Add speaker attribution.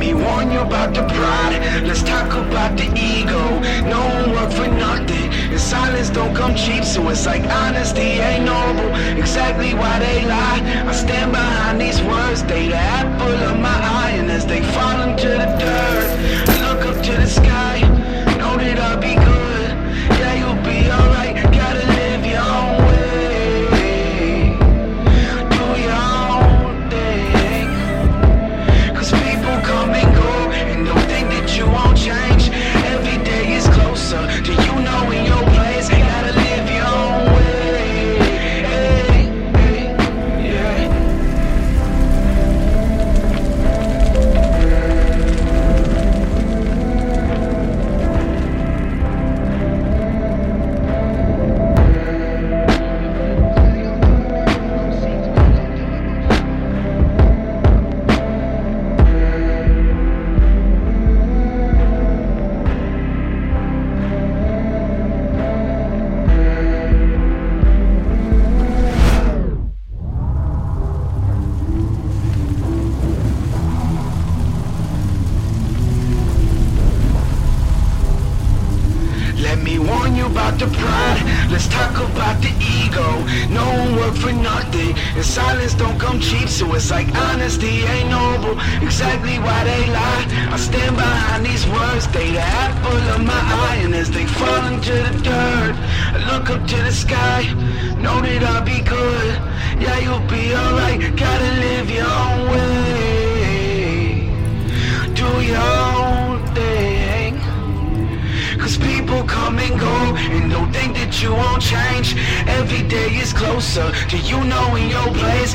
Speaker 1: Me warn you about the pride. Let's talk about the ego. No one work for nothing. And silence don't come cheap, so it's like honesty ain't noble. Exactly why they lie. I stand behind these words. They the apple of my eye, and as they fall into the dirt, about the pride. Let's talk about the ego. No one work for nothing. And silence don't come cheap, so it's like honesty ain't noble. Exactly why they lie. I stand behind these words. They the apple of my eye. And as they fall into the dirt, I look up to the sky. Know that I'll be good. Yeah, you'll be alright. Come and go and don't think that you won't change. Every day is closer to you knowing your place.